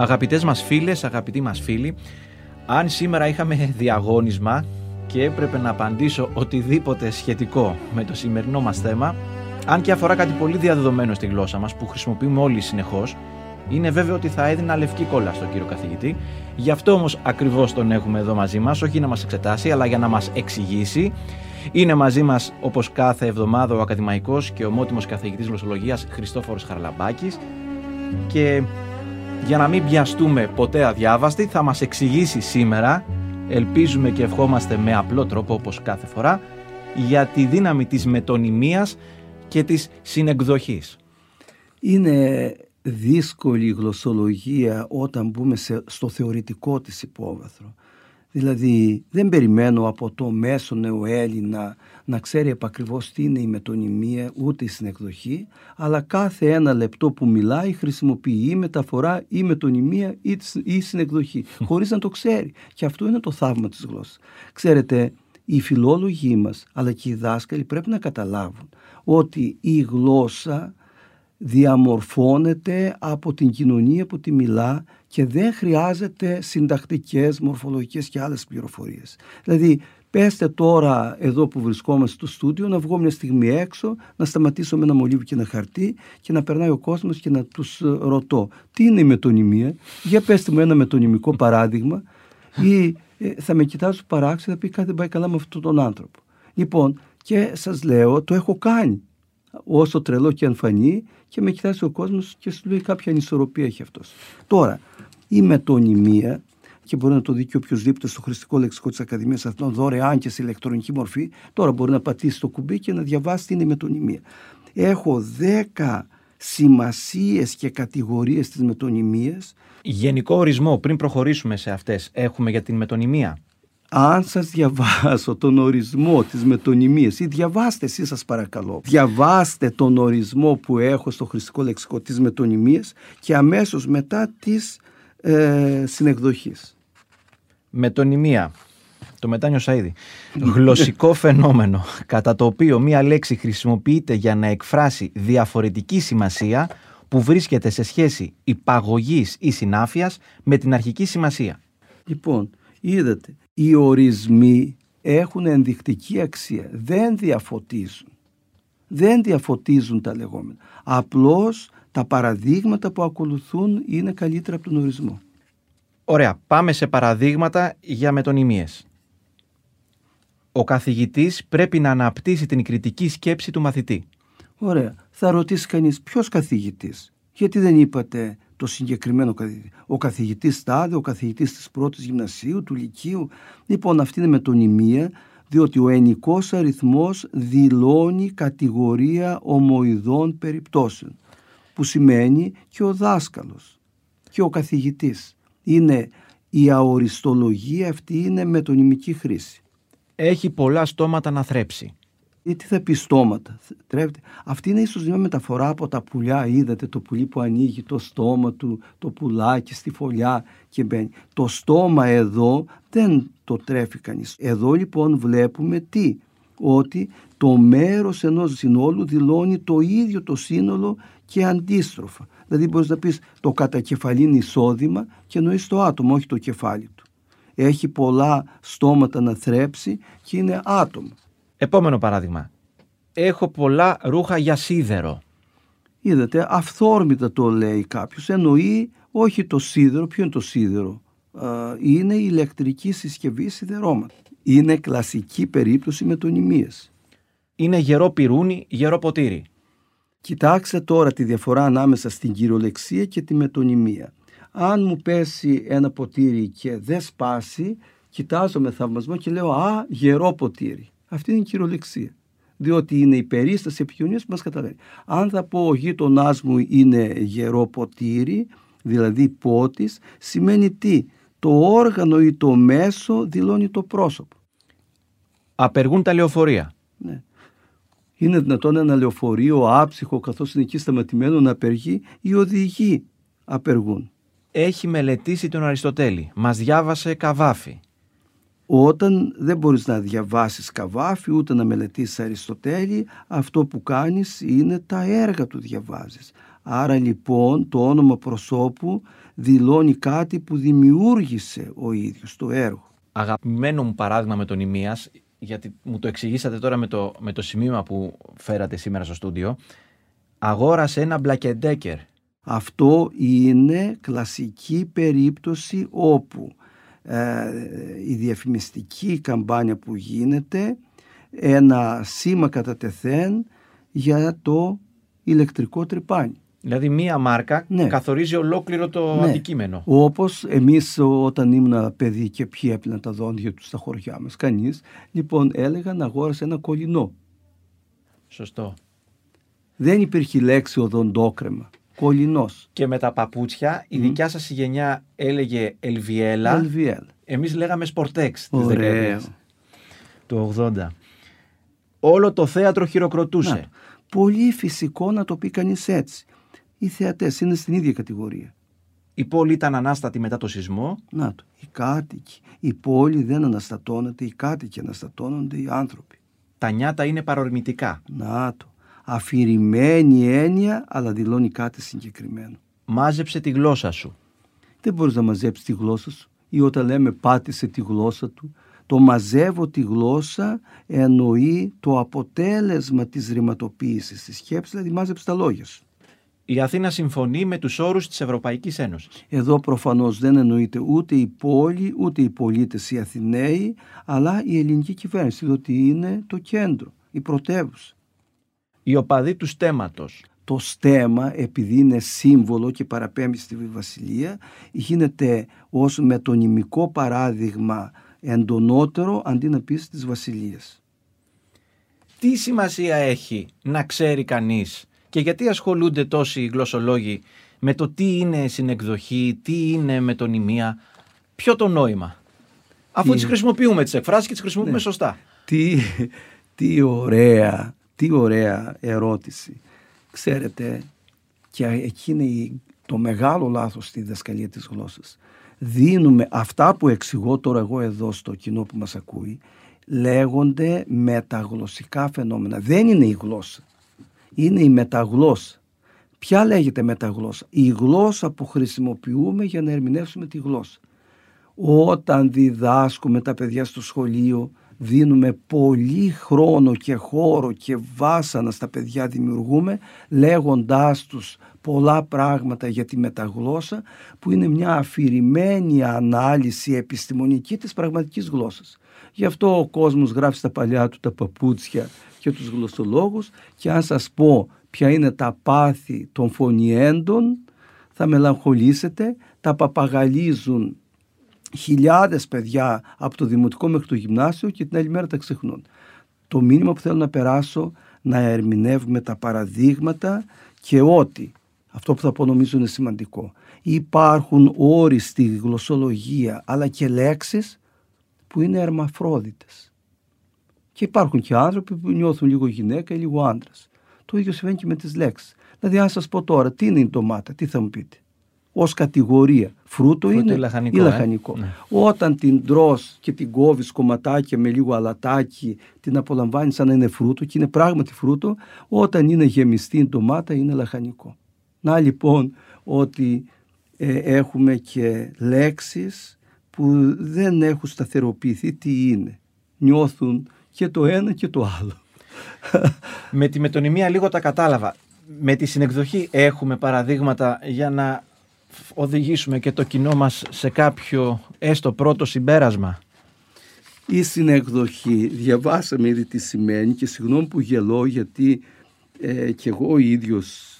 Αγαπητές μας φίλες, αγαπητοί μας φίλοι, αν σήμερα είχαμε διαγώνισμα και έπρεπε να απαντήσω οτιδήποτε σχετικό με το σημερινό μας θέμα, αν και αφορά κάτι πολύ διαδεδομένο στη γλώσσα μας που χρησιμοποιούμε όλοι συνεχώς, είναι βέβαιο ότι θα έδινα λευκή κόλλα στον κύριο καθηγητή. Γι' αυτό όμως ακριβώς τον έχουμε εδώ μαζί μας, όχι να μας εξετάσει, αλλά για να μας εξηγήσει. Είναι μαζί μας όπως κάθε εβδομάδα ο ακαδημαϊκός και ομότιμος καθηγητής γλωσσολογίας Χριστόφορος Χαρλαμπάκης και για να μην πιαστούμε ποτέ αδιάβαστοι θα μας εξηγήσει σήμερα, ελπίζουμε και ευχόμαστε με απλό τρόπο όπως κάθε φορά, για τη δύναμη της μετωνυμίας και της συνεκδοχής. Είναι δύσκολη γλωσσολογία όταν μπούμε στο θεωρητικό της υπόβαθρο. Δηλαδή δεν περιμένω από το μέσο νεοέλληνα να ξέρει επακριβώς τι είναι η μετωνυμία ούτε η συνεκδοχή, αλλά κάθε ένα λεπτό που μιλάει χρησιμοποιεί ή μεταφορά ή μετωνυμία ή, ή συνεκδοχή, χωρίς να το ξέρει. Και αυτό είναι το θαύμα της γλώσσας. Ξέρετε, οι φιλόλογοι μας, αλλά και οι δάσκαλοι πρέπει να καταλάβουν ότι η γλώσσα διαμορφώνεται από την κοινωνία που τη μιλά και δεν χρειάζεται συντακτικές, μορφολογικές και άλλες πληροφορίες. Δηλαδή, πέστε τώρα εδώ που βρισκόμαστε στο στούντιο να βγω μια στιγμή έξω, να σταματήσω με ένα μολύβι και ένα χαρτί και να περνάει ο κόσμος και να τους ε, ρωτώ τι είναι η μετωνυμία, για πέστε μου ένα μετωνυμικό παράδειγμα ή ε, θα με κοιτάζω παράξενα θα πει κάτι δεν πάει καλά με αυτόν τον άνθρωπο. Λοιπόν, και σας λέω, το έχω κάνει όσο τρελό και αν φανεί και με κοιτάζει ο κόσμος και σου λέει κάποια ανισορροπία έχει αυτός. Τώρα, η μετωνυμία και μπορεί να το δει και οποιοδήποτε στο χρηστικό λεξικό της Ακαδημίας Αθηνών δωρεάν και σε ηλεκτρονική μορφή. Τώρα μπορεί να πατήσει το κουμπί και να διαβάσει τι είναι η μετωνυμία. Έχω δέκα σημασίες και κατηγορίες της μετωνυμίας. Γενικό ορισμό, πριν προχωρήσουμε σε αυτές, έχουμε για την μετωνυμία; Αν σας διαβάσω τον ορισμό της μετωνυμίας ή διαβάστε εσείς σας παρακαλώ διαβάστε τον ορισμό που έχω στο χρηστικό λεξικό της μετωνυμίας και αμέσως μετά της ε, συνεκδοχής Μετωνυμία το μετάνιωσα ήδη. Γλωσσικό φαινόμενο κατά το οποίο μία λέξη χρησιμοποιείται για να εκφράσει διαφορετική σημασία που βρίσκεται σε σχέση υπαγωγής ή συνάφειας με την αρχική σημασία. Λοιπόν, είδατε, οι ορισμοί έχουν ενδεικτική αξία. Δεν διαφωτίζουν. Δεν διαφωτίζουν τα λεγόμενα. Απλώς τα παραδείγματα που ακολουθούν είναι καλύτερα από τον ορισμό. Ωραία. Πάμε σε παραδείγματα για μετωνυμίες. Ο καθηγητής πρέπει να αναπτύσσει την κριτική σκέψη του μαθητή. Ωραία. Θα ρωτήσει κανείς ποιος καθηγητής; Γιατί δεν είπατε το συγκεκριμένο καθηγητή. Ο καθηγητής Στάδε, ο καθηγητής της πρώτης γυμνασίου, του Λυκείου. Λοιπόν, αυτή είναι μετωνυμία, διότι ο ενικός αριθμός δηλώνει κατηγορία ομοειδών περιπτώσεων, που σημαίνει και ο δάσκαλος και ο καθηγητής. Είναι η αοριστολογία αυτή είναι μετωνυμική χρήση. Έχει πολλά στόματα να θρέψει ή τι θα πει στόματα; Τρέφεται. Αυτή είναι ίσως μια μεταφορά από τα πουλιά. Είδατε το πουλί που ανοίγει το στόμα του, το πουλάκι στη φωλιά και μπαίνει. Το στόμα εδώ δεν το τρέφει κανείς. Εδώ λοιπόν βλέπουμε τι; Ότι το μέρος ενός συνόλου δηλώνει το ίδιο το σύνολο και αντίστροφα. Δηλαδή μπορείς να πεις το κατακεφαλήν εισόδημα και εννοείς το άτομο, όχι το κεφάλι του. Έχει πολλά στόματα να θρέψει και είναι άτομο. Επόμενο παράδειγμα. Έχω πολλά ρούχα για σίδερο. Είδατε, αυθόρμητα το λέει κάποιος. Εννοεί όχι το σίδερο. Ποιο είναι το σίδερο; είναι η ηλεκτρική συσκευή σιδερώματα. Είναι κλασική περίπτωση μετωνυμίας. Είναι γερό πυρούνι, γερό ποτήρι. Κοιτάξτε τώρα τη διαφορά ανάμεσα στην κυριολεξία και τη μετωνυμία. Αν μου πέσει ένα ποτήρι και δεν σπάσει, κοιτάζω με θαυμασμό και λέω «Α, γερό ποτήρι». Αυτή είναι η κυριολεξία. Διότι είναι η περίσταση επικοινωνίας που μας καταλαβαίνει. Αν θα πω ο γείτονάς μου είναι γερό ποτήρι, δηλαδή πότης, σημαίνει τι; Το όργανο ή το μέσο δηλώνει το πρόσωπο. Απεργούν τα λεωφορεία. Ναι. Είναι δυνατόν ένα λεωφορείο άψυχο καθώς είναι εκεί σταματημένο να απεργεί, οι οδηγοί απεργούν. Έχει μελετήσει τον Αριστοτέλη. Μας διάβασε καβάφι όταν δεν μπορείς να διαβάσεις Καβάφη ούτε να μελετήσεις Αριστοτέλη αυτό που κάνεις είναι τα έργα του διαβάζεις Άρα λοιπόν το όνομα προσώπου δηλώνει κάτι που δημιούργησε ο ίδιος το έργο. Αγαπημένο μου παράδειγμα με τον Ιμίας, γιατί μου το εξηγήσατε τώρα με το, με το σημείωμα που φέρατε σήμερα στο στούντιο, αγόρασε ένα μπλακεντέκερ. Αυτό είναι κλασική περίπτωση όπου ε, η διαφημιστική καμπάνια που γίνεται ένα σήμα κατά τεθέν για το ηλεκτρικό τρυπάνι. Δηλαδή μία μάρκα Ναι. καθορίζει ολόκληρο το Ναι. αντικείμενο. Όπως εμείς όταν ήμουν παιδί και ποιοι έπλυναν τα δόντια τους στα χωριά μας, κανείς, λοιπόν έλεγαν αγόρασε ένα κολληνό. Σωστό. Δεν υπήρχε η λέξη οδοντόκρεμα. Κολληνός. Και με τα παπούτσια, η δικιά σας η γενιά έλεγε Ελβιέλα, LVL. εμείς λέγαμε Sportex τις Ωραίο. δεκαετίες του 80. Όλο το θέατρο χειροκροτούσε. Να το. Πολύ φυσικό να το πει κανείς έτσι. Οι θεατές είναι στην ίδια κατηγορία. Η πόλη ήταν ανάστατη μετά το σεισμό. Να το. Οι κάτοικοι. Η πόλη δεν αναστατώνεται, οι κάτοικοι αναστατώνονται οι άνθρωποι. Τα νιάτα είναι παρορμητικά. Να το. Αφηρημένη έννοια, αλλά δηλώνει κάτι συγκεκριμένο. Μάζεψε τη γλώσσα σου. Δεν μπορείς να μαζέψεις τη γλώσσα σου ή όταν λέμε πάτησε τη γλώσσα του. Το μαζεύω τη γλώσσα εννοεί το αποτέλεσμα της ρηματοποίησης της σκέψης, δηλαδή μάζεψε τα λόγια σου. Η Αθήνα συμφωνεί με τους όρους της Ευρωπαϊκής Ένωσης. Εδώ προφανώς δεν εννοείται ούτε η πόλη, ούτε οι πολίτες οι Αθηναίοι, αλλά η ελληνική κυβέρνηση, διότι είναι το κέντρο, η πρωτεύουσα. Οι οπαδοί του στέματος. Το στέμα, επειδή είναι σύμβολο και παραπέμπει στη Βασιλεία, γίνεται ως μετωνυμικό παράδειγμα εντονότερο αντί να πεις της Βασιλείας. Τι σημασία έχει να ξέρει κανείς και γιατί ασχολούνται τόσοι γλωσσολόγοι με το τι είναι συνεκδοχή, τι είναι μετωνυμία, ποιο το νόημα; Αφού Τι- τις χρησιμοποιούμε τις εκφράσεις και τις χρησιμοποιούμε Ναι. σωστά. Τι, τι ωραία, τι ωραία ερώτηση. Ξέρετε, και εκεί είναι η- το μεγάλο λάθος στη διδασκαλία της γλώσσας. Δίνουμε αυτά που εξηγώ τώρα εγώ εδώ στο κοινό που μας ακούει, λέγονται μεταγλωσσικά φαινόμενα. Δεν είναι η γλώσσα. Είναι η μεταγλώσσα. Ποια λέγεται μεταγλώσσα; Η γλώσσα που χρησιμοποιούμε για να ερμηνεύσουμε τη γλώσσα. Όταν διδάσκουμε τα παιδιά στο σχολείο δίνουμε πολύ χρόνο και χώρο και βάσανα στα παιδιά δημιουργούμε λέγοντάς τους πολλά πράγματα για τη μεταγλώσσα που είναι μια αφηρημένη ανάλυση επιστημονική της πραγματικής γλώσσας. Γι' αυτό ο κόσμος γράφει στα παλιά του τα παπούτσια και τους γλωσσολόγους και αν σας πω ποια είναι τα πάθη των φωνιέντων θα μελαγχολήσετε, τα παπαγαλίζουν χιλιάδες παιδιά από το δημοτικό μέχρι το γυμνάσιο και την άλλη μέρα τα ξεχνούν. Το μήνυμα που θέλω να περάσω να ερμηνεύουμε τα παραδείγματα και ότι, αυτό που θα πω νομίζω είναι σημαντικό, υπάρχουν όροι στη γλωσσολογία αλλά και λέξεις που είναι ερμαφρόδιτες. Και υπάρχουν και άνθρωποι που νιώθουν λίγο γυναίκα ή λίγο άντρας. Το ίδιο συμβαίνει και με τις λέξεις. Δηλαδή αν σας πω τώρα τι είναι η ντομάτα, τι θα μου πείτε; Ως κατηγορία φρούτο, Φρούτο είναι ή λαχανικό, ή ε; λαχανικό. Ναι. Όταν την τρως και την κόβεις κομματάκια με λίγο αλατάκι, την απολαμβάνεις σαν να είναι φρούτο και είναι πράγματι φρούτο, όταν είναι γεμιστή η ντομάτα είναι λαχανικό. Να λοιπόν ότι ε, έχουμε και λέξεις που δεν έχουν σταθεροποιηθεί τι είναι. Νιώθουν και το ένα και το άλλο. Με τη μετωνυμία λίγο τα κατάλαβα. Με τη συνεκδοχή έχουμε παραδείγματα για να οδηγήσουμε και το κοινό μας σε κάποιο έστω πρώτο συμπέρασμα. Η συνεκδοχή, διαβάσαμε ήδη τι σημαίνει και συγγνώμη που γελώ γιατί ε, και εγώ ο ίδιος ε,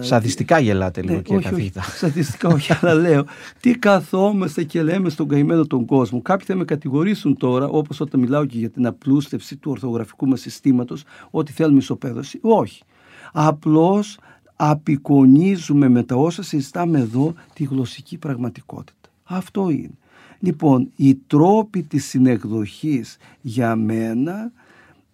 Σαδιστικά γελάτε λίγο Ναι, κύριε όχι, όχι, καθηγητά. στατιστικά όχι, αλλά λέω τι καθόμαστε και λέμε στον καημένο τον κόσμο. Κάποιοι θα με κατηγορήσουν τώρα, όπως όταν μιλάω και για την απλούστευση του ορθογραφικού μας συστήματος, ότι θέλουμε ισοπαίδωση. Όχι. Απλώς απεικονίζουμε με τα όσα συζητάμε εδώ τη γλωσσική πραγματικότητα. Αυτό είναι. Λοιπόν, οι τρόποι της συνεκδοχής για μένα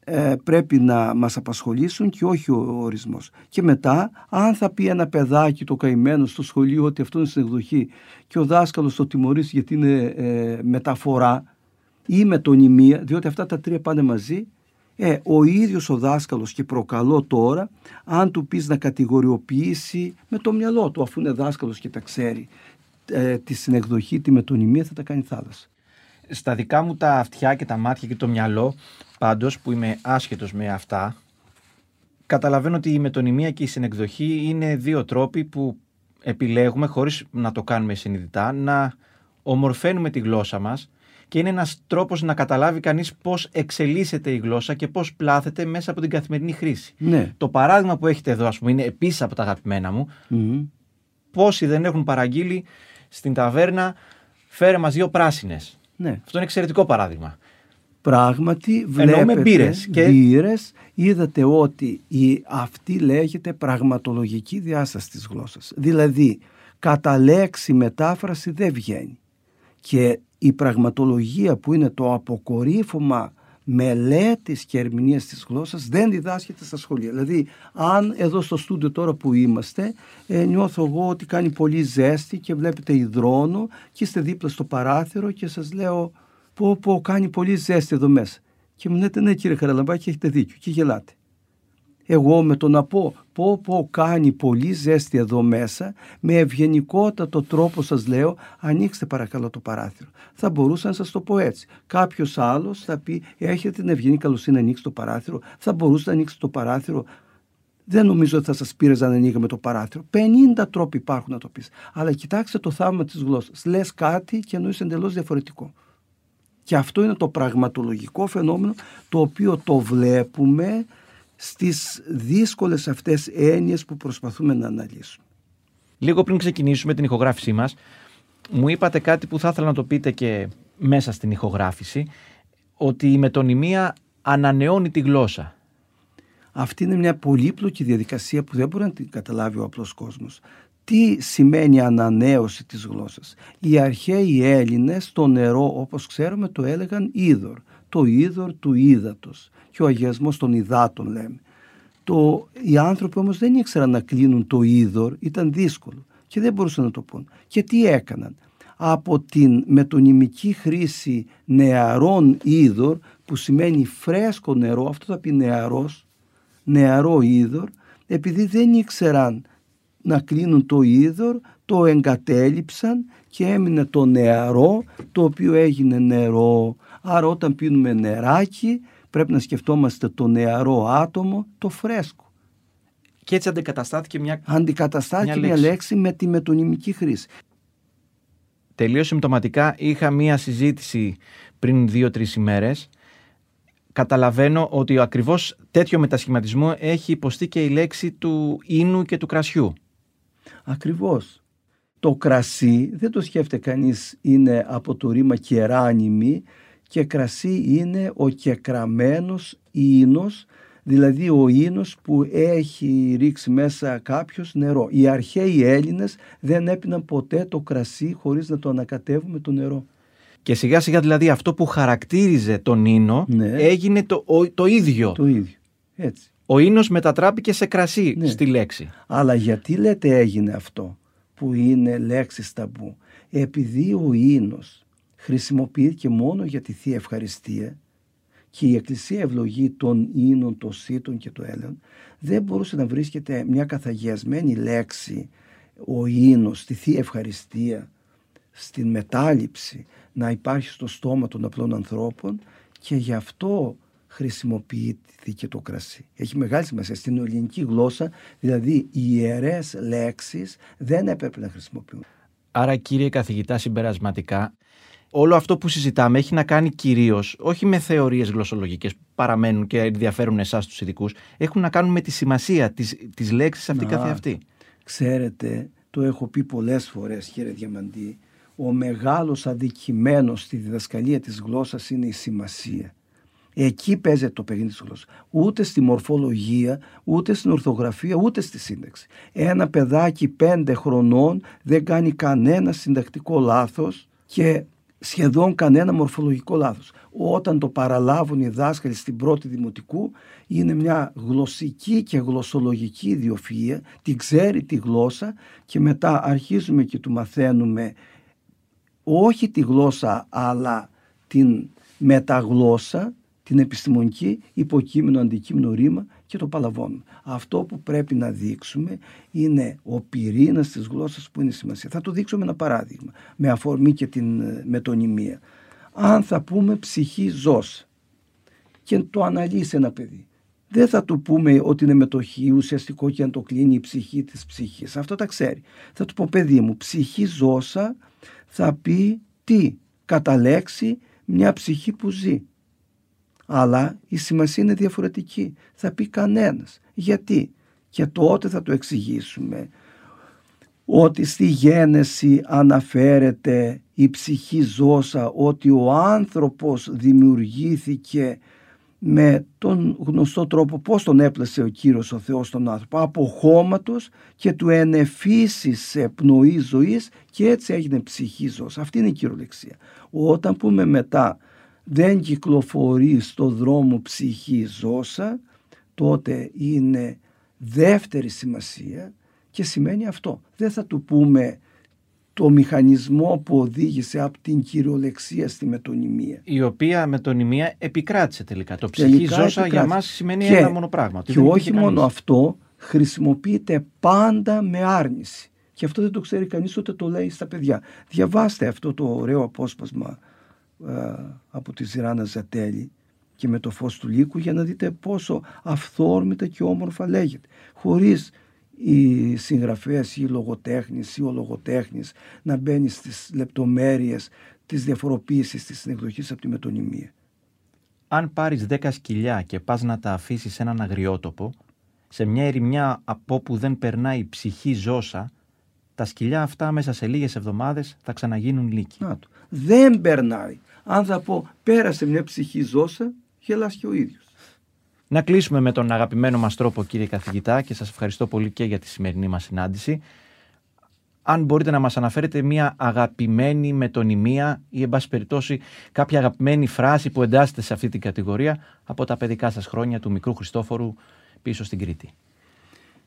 ε, πρέπει να μας απασχολήσουν και όχι ο ορισμός. Και μετά, αν θα πει ένα παιδάκι το καημένο στο σχολείο ότι αυτό είναι συνεκδοχή και ο δάσκαλος το τιμωρήσει γιατί είναι ε, μεταφορά ή μετωνυμία, διότι αυτά τα τρία πάνε μαζί, Ε, ο ίδιος ο δάσκαλος και προκαλώ τώρα, αν του πεις να κατηγοριοποιήσει με το μυαλό του, αφού είναι δάσκαλος και τα ξέρει, ε, τη συνεκδοχή, τη μετωνυμία θα τα κάνει θάλασσα. Στα δικά μου τα αυτιά και τα μάτια και το μυαλό, πάντως που είμαι άσχετος με αυτά, καταλαβαίνω ότι η μετωνυμία και η συνεκδοχή είναι δύο τρόποι που επιλέγουμε, χωρίς να το κάνουμε συνειδητά, να ομορφαίνουμε τη γλώσσα μας και είναι ένας τρόπος να καταλάβει κανείς πώς εξελίσσεται η γλώσσα και πώς πλάθεται μέσα από την καθημερινή χρήση. Ναι. Το παράδειγμα που έχετε εδώ, ας πούμε, είναι επίσης από τα αγαπημένα μου. Μμμ. Πόσοι δεν έχουν παραγγείλει στην ταβέρνα φέρε μας δύο πράσινες. Ναι. Αυτό είναι εξαιρετικό παράδειγμα. Πράγματι Εννοούμε βλέπετε μπύρες και- μπύρες, είδατε ότι η, αυτή λέγεται πραγματολογική διάσταση της γλώσσας. Δηλαδή κατά λέξη μετάφραση δεν βγαίνει. Και η πραγματολογία που είναι το αποκορύφωμα μελέτης και ερμηνείας της γλώσσας δεν διδάσκεται στα σχολεία. Δηλαδή αν εδώ στο στούντιο τώρα που είμαστε ε, νιώθω εγώ ότι κάνει πολύ ζέστη και βλέπετε υδρώνω και είστε δίπλα στο παράθυρο και σας λέω πω πω κάνει πολύ ζέστη εδώ μέσα. Και μου λέτε ναι κύριε Χαραλαμπάκη έχετε δίκιο και γελάτε. Εγώ με το να πω πω πω κάνει πολύ ζέστη εδώ μέσα με ευγενικότατο τρόπο σας λέω ανοίξτε παρακαλώ το παράθυρο. Θα μπορούσα να σας το πω έτσι. Κάποιος άλλος θα πει έχετε την ευγενή καλοσύνη να ανοίξει το παράθυρο. Θα μπορούσε να ανοίξει το παράθυρο. Δεν νομίζω ότι θα σας πήρε αν ανοίγαμε το παράθυρο. 50 τρόποι υπάρχουν να το πεις. Αλλά κοιτάξτε το θαύμα της γλώσσας. Λες κάτι και εννοείς εντελώς διαφορετικό. Και αυτό είναι το πραγματολογικό φαινόμενο το οποίο το βλέπουμε στις δύσκολες αυτές έννοιες που προσπαθούμε να αναλύσουμε. Λίγο πριν ξεκινήσουμε την ηχογράφησή μας, μου είπατε κάτι που θα ήθελα να το πείτε και μέσα στην ηχογράφηση, ότι η μετωνυμία ανανεώνει τη γλώσσα. Αυτή είναι μια πολύπλοκη διαδικασία που δεν μπορεί να την καταλάβει ο απλός κόσμος. Τι σημαίνει ανανέωση της γλώσσας; Οι αρχαίοι Έλληνες το νερό όπως ξέρουμε το έλεγαν είδωρ. Το είδωρ του ύδατος και ο αγιασμός των υδάτων λέμε. Το, οι άνθρωποι όμως δεν ήξεραν να κλείνουν το είδωρ, ήταν δύσκολο και δεν μπορούσαν να το πούν. Και τι έκαναν; Από την μετωνυμική χρήση νεαρών είδωρ που σημαίνει φρέσκο νερό, αυτό θα πει νεαρός, νεαρό είδωρ, επειδή δεν ήξεραν να κλείνουν το είδωρ, το εγκατέλειψαν και έμεινε το νεαρό, το οποίο έγινε νερό. Άρα όταν πίνουμε νεράκι πρέπει να σκεφτόμαστε το νεαρό άτομο, το φρέσκο. Και έτσι αντικαταστάθηκε μια Αντικαταστάθηκε Μια μια λέξη. λέξη με τη μετωνυμική χρήση. τελείως συμπτωματικά. Είχα μία συζήτηση πριν δύο-τρεις ημέρες. Καταλαβαίνω ότι ακριβώς τέτοιο μετασχηματισμό έχει υποστεί και η λέξη του ίνου και του κρασιού. Ακριβώς. Το κρασί δεν το σκέφτεται κανείς είναι από το ρήμα κεράνιμη και κρασί είναι ο κεκραμένος ίνος, δηλαδή ο ίνος που έχει ρίξει μέσα κάποιος νερό. Οι αρχαίοι Έλληνες δεν έπιναν ποτέ το κρασί χωρίς να το ανακατεύουν με το νερό. Και σιγά σιγά δηλαδή αυτό που χαρακτήριζε τον ίνο Ναι. έγινε το, ο- το ίδιο. Το ίδιο. Έτσι. Ο ίνος μετατράπηκε σε κρασί Ναι. στη λέξη. Αλλά γιατί λέτε έγινε αυτό που είναι λέξη ταμπού. Επειδή ο ίνος χρησιμοποιείται μόνο για τη Θεία Ευχαριστία και η Εκκλησία ευλογεί των ίνων, των σύτων και το έλεον, δεν μπορούσε να βρίσκεται μια καθαγιασμένη λέξη ο ίνος στη Θεία Ευχαριστία, στην μετάληψη να υπάρχει στο στόμα των απλών ανθρώπων και γι' αυτό χρησιμοποιήθηκε το κρασί. Έχει μεγάλη σημασία στην ελληνική γλώσσα, δηλαδή οι ιερές λέξεις δεν έπρεπε να χρησιμοποιούν. Άρα κύριε καθηγητά συμπερασματικά, όλο αυτό που συζητάμε έχει να κάνει κυρίως, όχι με θεωρίες γλωσσολογικές που παραμένουν και ενδιαφέρουν εσάς τους ειδικούς, έχουν να κάνουν με τη σημασία της, της λέξης αυτή Να. καθεαυτή. Ξέρετε, το έχω πει πολλές φορές κύριε Διαμαντή, ο μεγάλος αδικημένος στη διδασκαλία της γλώσσας είναι η σημασία. Εκεί παίζεται το παιχνίδι της γλώσσας. Ούτε στη μορφολογία, ούτε στην ορθογραφία, ούτε στη σύνταξη. Ένα παιδάκι πέντε χρονών δεν κάνει κανένα συντακτικό λάθος και σχεδόν κανένα μορφολογικό λάθος. Όταν το παραλάβουν οι δάσκαλοι στην πρώτη δημοτικού είναι μια γλωσσική και γλωσσολογική ιδιοφυΐα, την ξέρει τη γλώσσα και μετά αρχίζουμε και του μαθαίνουμε όχι τη γλώσσα αλλά την μεταγλώσσα την επιστημονική υποκείμενο, αντικείμενο ρήμα και το παλαβώνουμε. Αυτό που πρέπει να δείξουμε είναι ο πυρήνας της γλώσσας που είναι σημασία. Θα το δείξω με ένα παράδειγμα, με αφορμή και την ε, μετωνυμία. Αν θα πούμε ψυχή ζώσα και το αναλύσει ένα παιδί, δεν θα του πούμε ότι είναι μετοχή ουσιαστικό και αν το κλείνει η ψυχή της ψυχής. Αυτό τα ξέρει. Θα του πω παιδί μου, ψυχή ζώσα θα πει τι, κατά λέξη μια ψυχή που ζει. Αλλά η σημασία είναι διαφορετική. Θα πει κανένας. Γιατί; Και τότε θα το εξηγήσουμε ότι στη γένεση αναφέρεται η ψυχή ζώσα ότι ο άνθρωπος δημιουργήθηκε με τον γνωστό τρόπο πώς τον έπλασε ο Κύριος ο Θεός τον άνθρωπο; Από χώματος και του ενεφύσισε πνοή ζωής και έτσι έγινε ψυχή ζώσα. Αυτή είναι η κυριολεξία. Όταν πούμε μετά δεν κυκλοφορεί στο δρόμο ψυχή ζώσα τότε είναι δεύτερη σημασία και σημαίνει αυτό. Δεν θα του πούμε το μηχανισμό που οδήγησε από την κυριολεξία στη μετωνυμία. Η οποία μετωνυμία επικράτησε τελικά. Το ψυχή ζώσα για μας σημαίνει ένα μόνο πράγμα. Και όχι μόνο αυτό, χρησιμοποιείται πάντα με άρνηση. Και αυτό δεν το ξέρει κανείς ούτε το λέει στα παιδιά. Διαβάστε αυτό το ωραίο απόσπασμα ε, από τη Ζηράνα Ζατέλη και με το φως του λύκου για να δείτε πόσο αυθόρμητα και όμορφα λέγεται. Χωρίς οι συγγραφέας ή οι λογοτέχνης ή ο λογοτέχνης να μπαίνει στις λεπτομέρειες της διαφοροποίησης της συνεκδοχής από τη μετωνυμία. Αν πάρεις δέκα σκυλιά και πας να τα αφήσεις σε έναν αγριότοπο, σε μια ερημιά από όπου δεν περνάει ψυχή ζώσα, τα σκυλιά αυτά μέσα σε λίγες εβδομάδες θα ξαναγίνουν λύκοι. Να το. Δεν περνάει. Αν θα πω πέρασε μια ψυχή ζώσα, γελάς και ο ίδιος. Να κλείσουμε με τον αγαπημένο μας τρόπο κύριε καθηγητά και σας ευχαριστώ πολύ και για τη σημερινή μας συνάντηση. Αν μπορείτε να μας αναφέρετε μια αγαπημένη μετωνυμία ή εν πάση περιπτώσει κάποια αγαπημένη φράση που εντάσσεται σε αυτή την κατηγορία από τα παιδικά σας χρόνια του μικρού Χριστόφορου πίσω στην Κρήτη.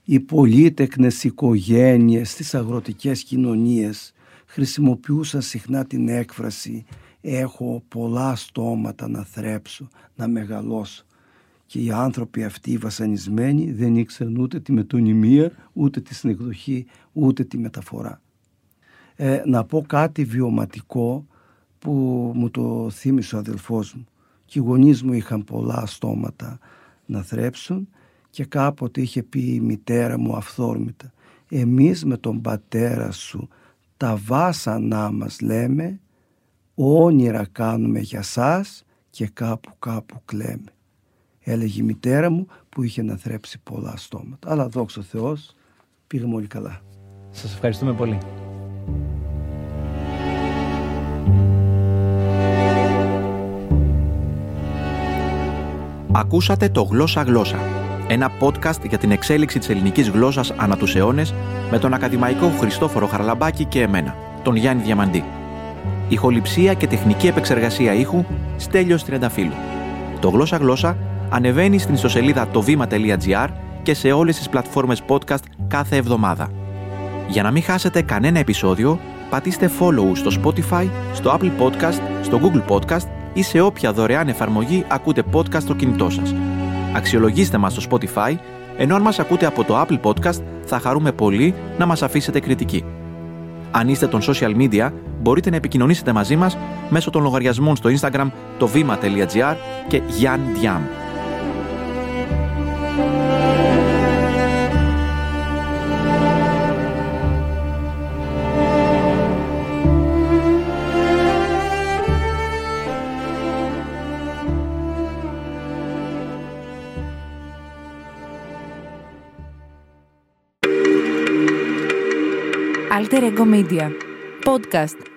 Οι πολύτεκνες οικογένειες στις αγροτικές κοινωνίες χρησιμοποιούσαν συχνά την έκφραση «έχω πολλά στόματα να θρέψω, να μεγαλώσω» και οι άνθρωποι αυτοί οι βασανισμένοι δεν ήξεραν ούτε τη μετωνυμία, ούτε τη συνεκδοχή, ούτε τη μεταφορά. Ε, να πω κάτι βιωματικό που μου το θύμισε ο αδελφός μου. Και οι γονείς μου είχαν πολλά στόματα να θρέψουν και κάποτε είχε πει η μητέρα μου αυθόρμητα «Εμείς με τον πατέρα σου τα βάσανά μας λέμε, όνειρα κάνουμε για σας και κάπου κάπου κλαίμε» έλεγε η μητέρα μου που είχε να θρέψει πολλά στόματα. Αλλά δόξα Θεός πήγαμε όλοι καλά. Σας ευχαριστούμε πολύ. Ακούσατε το «Γλώσσα Γλώσσα», ένα podcast για την εξέλιξη της ελληνικής γλώσσας ανά τους αιώνες με τον ακαδημαϊκό Χριστόφορο Χαραλαμπάκη και εμένα, τον Γιάννη Διαμαντή. Ηχοληψία και τεχνική επεξεργασία ήχου Στέλιος Τριανταφύλου. Το «Γλώσσα Γλώσσα» ανεβαίνει στην ιστοσελίδα το βήμα.gr και σε όλες τις πλατφόρμες podcast κάθε εβδομάδα. Για να μην χάσετε κανένα επεισόδιο, πατήστε follow στο Spotify, στο Apple Podcast, στο Google Podcast ή σε όποια δωρεάν εφαρμογή ακούτε podcast στο κινητό σας. Αξιολογήστε μας στο Spotify, ενώ αν μας ακούτε από το Apple Podcast θα χαρούμε πολύ να μας αφήσετε κριτική. Αν είστε των social media, μπορείτε να επικοινωνήσετε μαζί μας μέσω των λογαριασμών στο Instagram το βήμα.gr και Diam. Alter Ego Media. Podcast